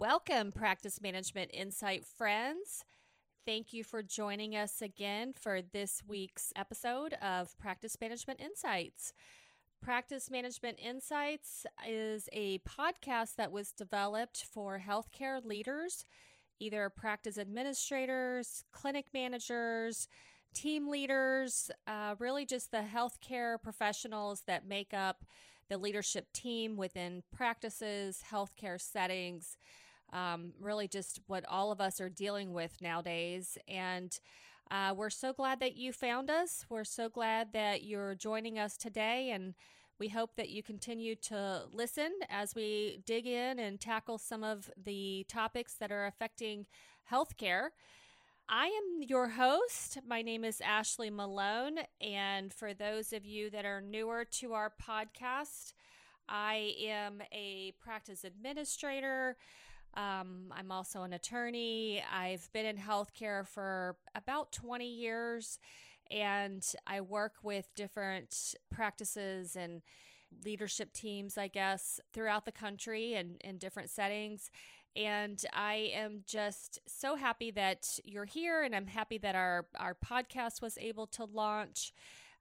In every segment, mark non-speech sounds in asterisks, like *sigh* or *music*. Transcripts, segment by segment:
Welcome, Practice Management Insight friends. Thank you for joining us again for this week's episode of Practice Management Insights. Practice Management Insights is a podcast that was developed for healthcare leaders, either practice administrators, clinic managers, team leaders, uh, really just the healthcare professionals that make up the leadership team within practices, healthcare settings, um, really just what all of us are dealing with nowadays. And uh, we're so glad that you found us. We're so glad that you're joining us today. And we hope that you continue to listen as we dig in and tackle some of the topics that are affecting healthcare. I am your host. My name is Ashlie Malone. And for those of you that are newer to our podcast, I am a practice administrator. Um, I'm also an attorney. I've been in healthcare for about 20 years, and I work with different practices and leadership teams, I guess, throughout the country and in different settings. And I am just so happy that you're here, and I'm happy that our, our podcast was able to launch.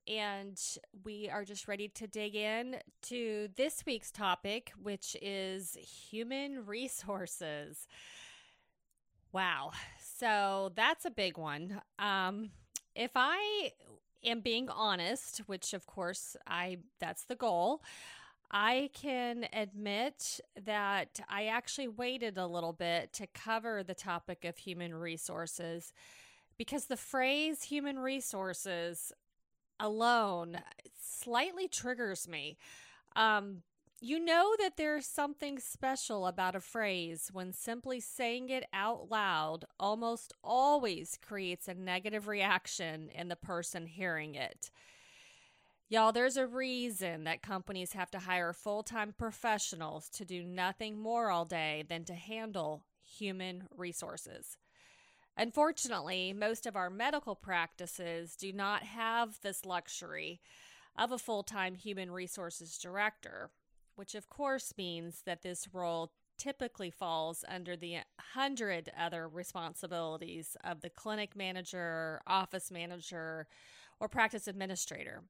And we are just ready to dig in to this week's topic, which is human resources. Wow. So that's a big one. Um, if I am being honest, which of course I that's the goal, I can admit that I actually waited a little bit to cover the topic of human resources because the phrase human resources alone slightly triggers me. Um, you know that there's something special about a phrase when simply saying it out loud almost always creates a negative reaction in the person hearing it. Y'all, there's a reason that companies have to hire full time professionals to do nothing more all day than to handle human resources. Unfortunately, most of our medical practices do not have this luxury of a full time human resources director, which of course means that this role typically falls under the hundred other responsibilities of the clinic manager, office manager, or practice administrator.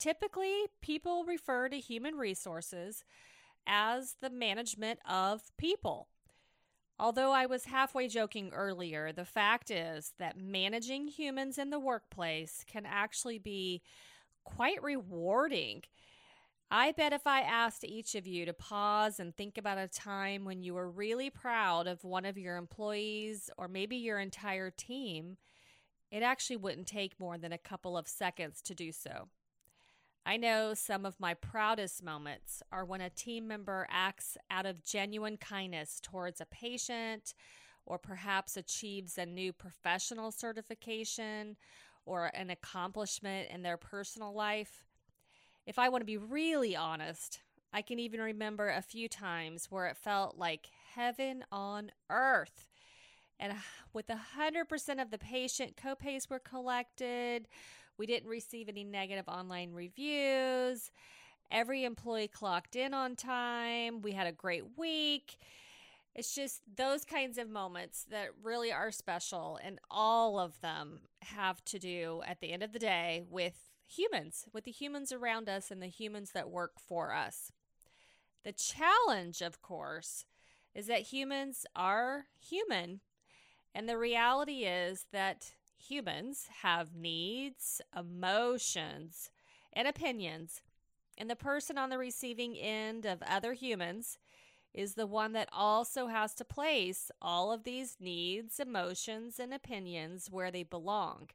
Typically, people refer to human resources as the management of people. Although I was halfway joking earlier, the fact is that managing humans in the workplace can actually be quite rewarding. I bet if I asked each of you to pause and think about a time when you were really proud of one of your employees or maybe your entire team, it actually wouldn't take more than a couple of seconds to do so. I know some of my proudest moments are when a team member acts out of genuine kindness towards a patient or perhaps achieves a new professional certification or an accomplishment in their personal life. If I want to be really honest, I can even remember a few times where it felt like heaven on earth. And with 100% of the patient copays were collected, we didn't receive any negative online reviews. Every employee clocked in on time. We had a great week. It's just those kinds of moments that really are special, and all of them have to do at the end of the day with humans, with the humans around us and the humans that work for us. The challenge, of course, is that humans are human, and the reality is that humans have needs, emotions, and opinions, and the person on the receiving end of other humans is the one that also has to place all of these needs, emotions, and opinions where they belong.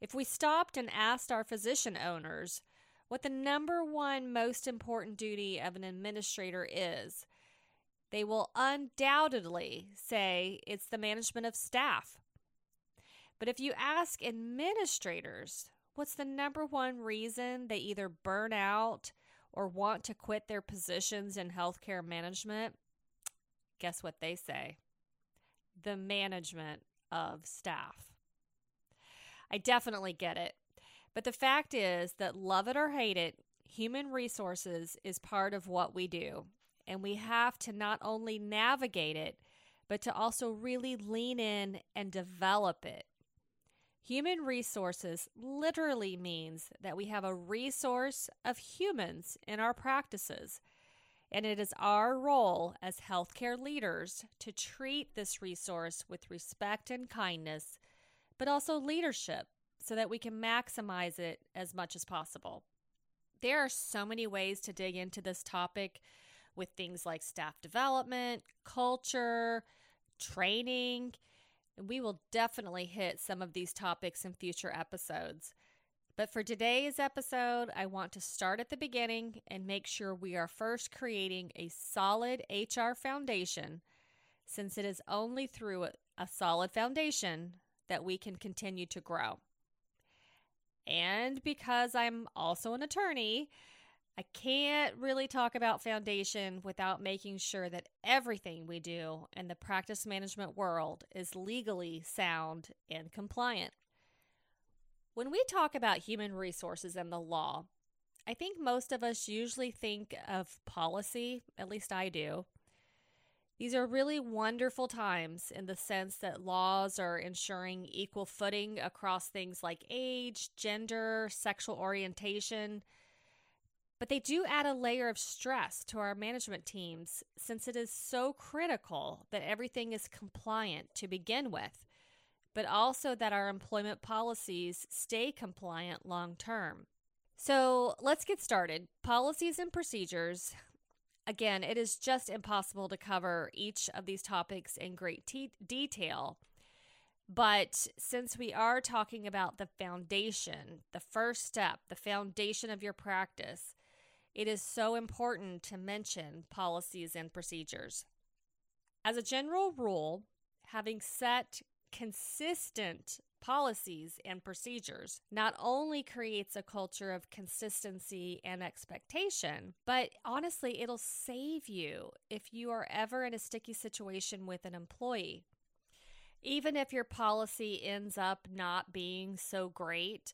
If we stopped and asked our physician owners what the number one most important duty of an administrator is, they will undoubtedly say it's the management of staff. But if you ask administrators, what's the number one reason they either burn out or want to quit their positions in healthcare management? Guess what they say? The management of staff. I definitely get it. But the fact is that love it or hate it, human resources is part of what we do. and we have to not only navigate it, but to also really lean in and develop it. Human resources literally means that we have a resource of humans in our practices. And it is our role as healthcare leaders to treat this resource with respect and kindness, but also leadership so that we can maximize it as much as possible. There are so many ways to dig into this topic with things like staff development, culture, training. We will definitely hit some of these topics in future episodes. But for today's episode, I want to start at the beginning and make sure we are first creating a solid HR foundation, since it is only through a solid foundation that we can continue to grow. And because I'm also an attorney, I can't really talk about foundation without making sure that everything we do in the practice management world is legally sound and compliant. When we talk about human resources and the law, I think most of us usually think of policy, at least I do. These are really wonderful times in the sense that laws are ensuring equal footing across things like age, gender, sexual orientation. But they do add a layer of stress to our management teams since it is so critical that everything is compliant to begin with, but also that our employment policies stay compliant long term. So let's get started. Policies and procedures Again, it is just impossible to cover each of these topics in great te- detail. But since we are talking about the foundation, the first step, the foundation of your practice, it is so important to mention policies and procedures. As a general rule, having set consistent policies and procedures not only creates a culture of consistency and expectation, but honestly, it'll save you if you are ever in a sticky situation with an employee. Even if your policy ends up not being so great,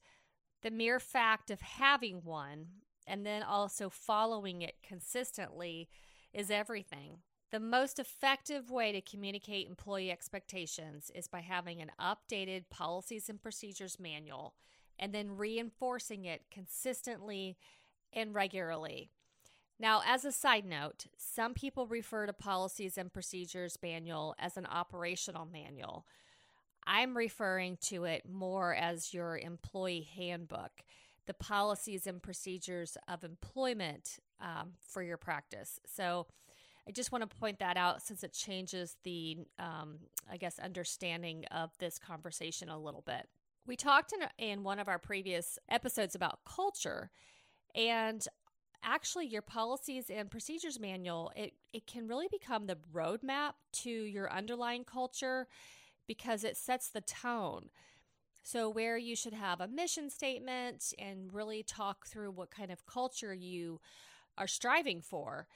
the mere fact of having one and then also following it consistently is everything. The most effective way to communicate employee expectations is by having an updated policies and procedures manual and then reinforcing it consistently and regularly. Now, as a side note, some people refer to policies and procedures manual as an operational manual. I'm referring to it more as your employee handbook, the policies and procedures of employment um, for your practice. So, I just want to point that out since it changes the, um, I guess, understanding of this conversation a little bit. We talked in, in one of our previous episodes about culture, and actually your policies and procedures manual it, it can really become the roadmap to your underlying culture because it sets the tone so where you should have a mission statement and really talk through what kind of culture you are striving for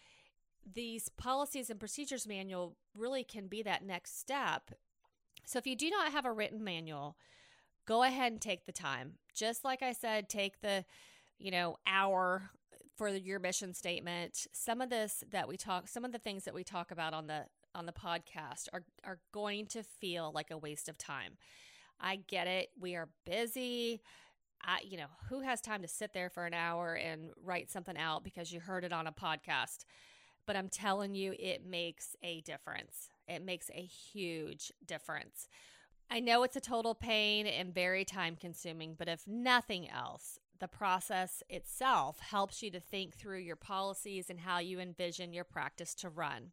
these policies and procedures manual really can be that next step. So if you do not have a written manual, go ahead and take the time. Just like I said, take the, you know, hour for your mission statement. Some of this that we talk some of the things that we talk about on the on the podcast are are going to feel like a waste of time. I get it. We are busy. I, you know, who has time to sit there for an hour and write something out because you heard it on a podcast? but I'm telling you, it makes a difference. It makes a huge difference. I know it's a total pain and very time consuming, but if nothing else, the process itself helps you to think through your policies and how you envision your practice to run.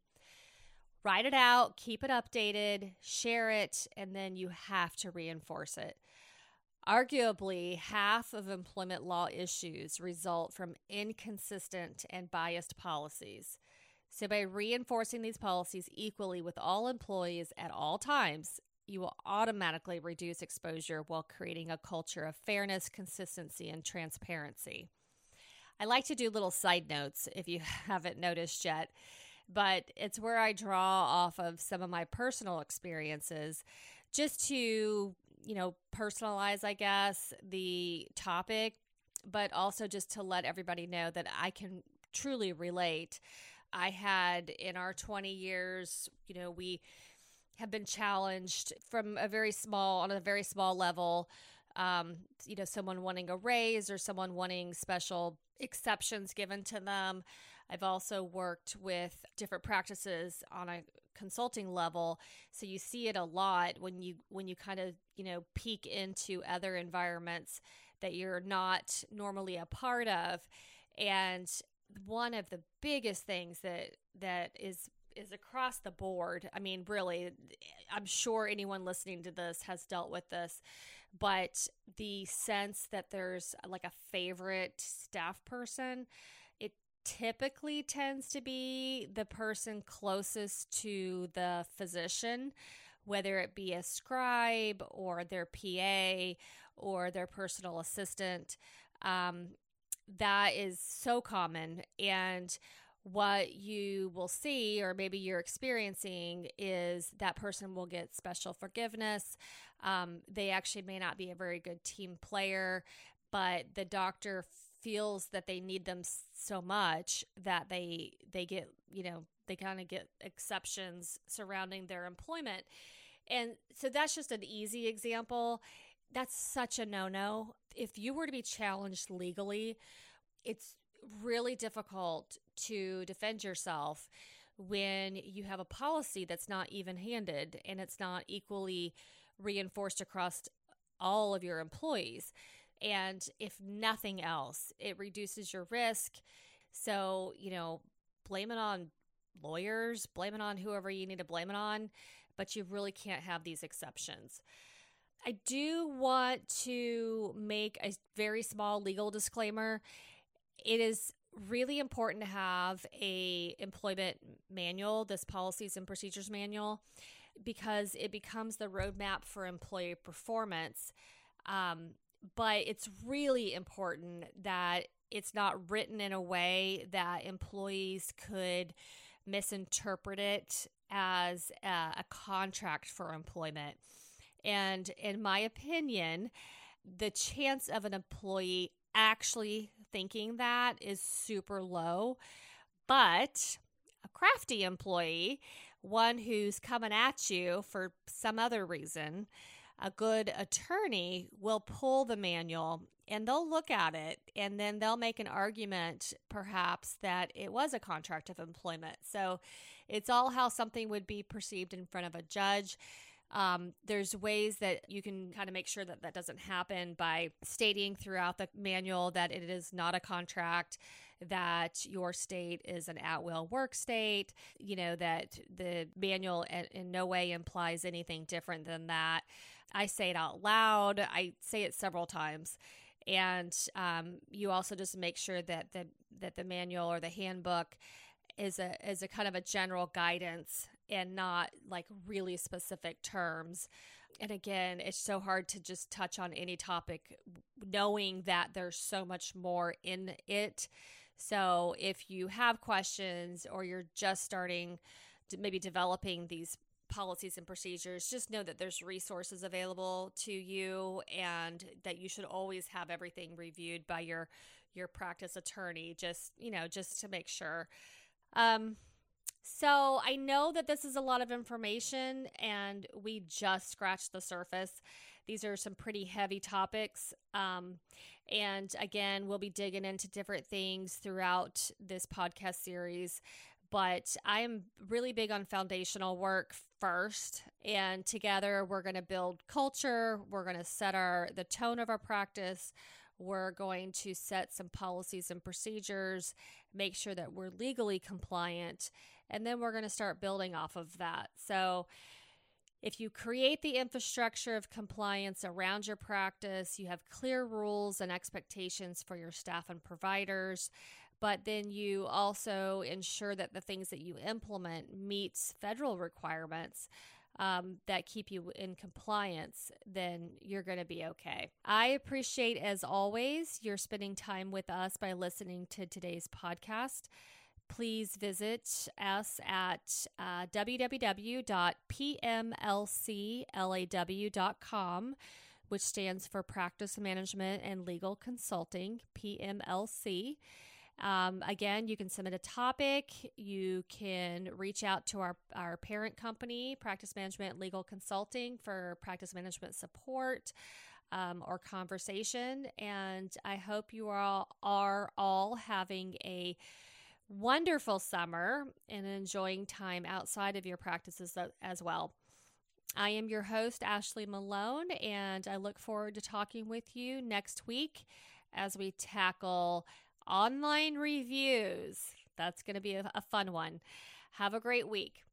Write it out, keep it updated, share it, and then you have to reinforce it. Arguably, half of employment law issues result from inconsistent and biased policies. So, by reinforcing these policies equally with all employees at all times, you will automatically reduce exposure while creating a culture of fairness, consistency, and transparency. I like to do little side notes if you *laughs* haven't noticed yet, but it's where I draw off of some of my personal experiences just to, you know, personalize, I guess, the topic, but also just to let everybody know that I can truly relate I had in our 20 years, you know, we have been challenged from a very small, on a very small level. Um, you know, someone wanting a raise or someone wanting special exceptions given to them. I've also worked with different practices on a consulting level so you see it a lot when you when you kind of you know peek into other environments that you're not normally a part of and one of the biggest things that that is is across the board i mean really i'm sure anyone listening to this has dealt with this but the sense that there's like a favorite staff person it typically tends to be the person closest to the physician, whether it be a scribe or their PA or their personal assistant. Um, that is so common. And what you will see, or maybe you're experiencing, is that person will get special forgiveness. Um, they actually may not be a very good team player, but the doctor feels that they need them so much that they they get you know they kind of get exceptions surrounding their employment. And so that's just an easy example. That's such a no-no. If you were to be challenged legally it's really difficult to defend yourself when you have a policy that's not even handed and it's not equally reinforced across all of your employees and if nothing else, it reduces your risk. So, you know, blame it on lawyers, blame it on whoever you need to blame it on, but you really can't have these exceptions. I do want to make a very small legal disclaimer. It is really important to have a employment manual, this policies and procedures manual, because it becomes the roadmap for employee performance. Um, but it's really important that it's not written in a way that employees could misinterpret it as a, a contract for employment. And in my opinion, the chance of an employee actually thinking that is super low. But a crafty employee, one who's coming at you for some other reason, a good attorney will pull the manual and they'll look at it and then they'll make an argument perhaps that it was a contract of employment. So it's all how something would be perceived in front of a judge. Um, there's ways that you can kind of make sure that that doesn't happen by stating throughout the manual that it is not a contract, that your state is an at will work state, you know, that the manual in, in no way implies anything different than that. I say it out loud. I say it several times. And um, you also just make sure that the that the manual or the handbook is a is a kind of a general guidance and not like really specific terms. And again, it's so hard to just touch on any topic knowing that there's so much more in it. So if you have questions or you're just starting maybe developing these policies and procedures, just know that there's resources available to you and that you should always have everything reviewed by your your practice attorney just, you know, just to make sure. Um so I know that this is a lot of information and we just scratched the surface. These are some pretty heavy topics. Um, and again, we'll be digging into different things throughout this podcast series but I am really big on foundational work first and together we're going to build culture, we're going to set our the tone of our practice, we're going to set some policies and procedures, make sure that we're legally compliant, and then we're going to start building off of that. So if you create the infrastructure of compliance around your practice, you have clear rules and expectations for your staff and providers but then you also ensure that the things that you implement meets federal requirements um, that keep you in compliance, then you're going to be okay. I appreciate, as always, you're spending time with us by listening to today's podcast. Please visit us at uh, www.pmlclaw.com, which stands for Practice Management and Legal Consulting, PMLC. Um, again, you can submit a topic. You can reach out to our, our parent company, Practice Management Legal Consulting, for practice management support um, or conversation. And I hope you all are all having a wonderful summer and enjoying time outside of your practices as well. I am your host, Ashlie Malone, and I look forward to talking with you next week as we tackle online reviews. That's going to be a, fun one. Have a great week.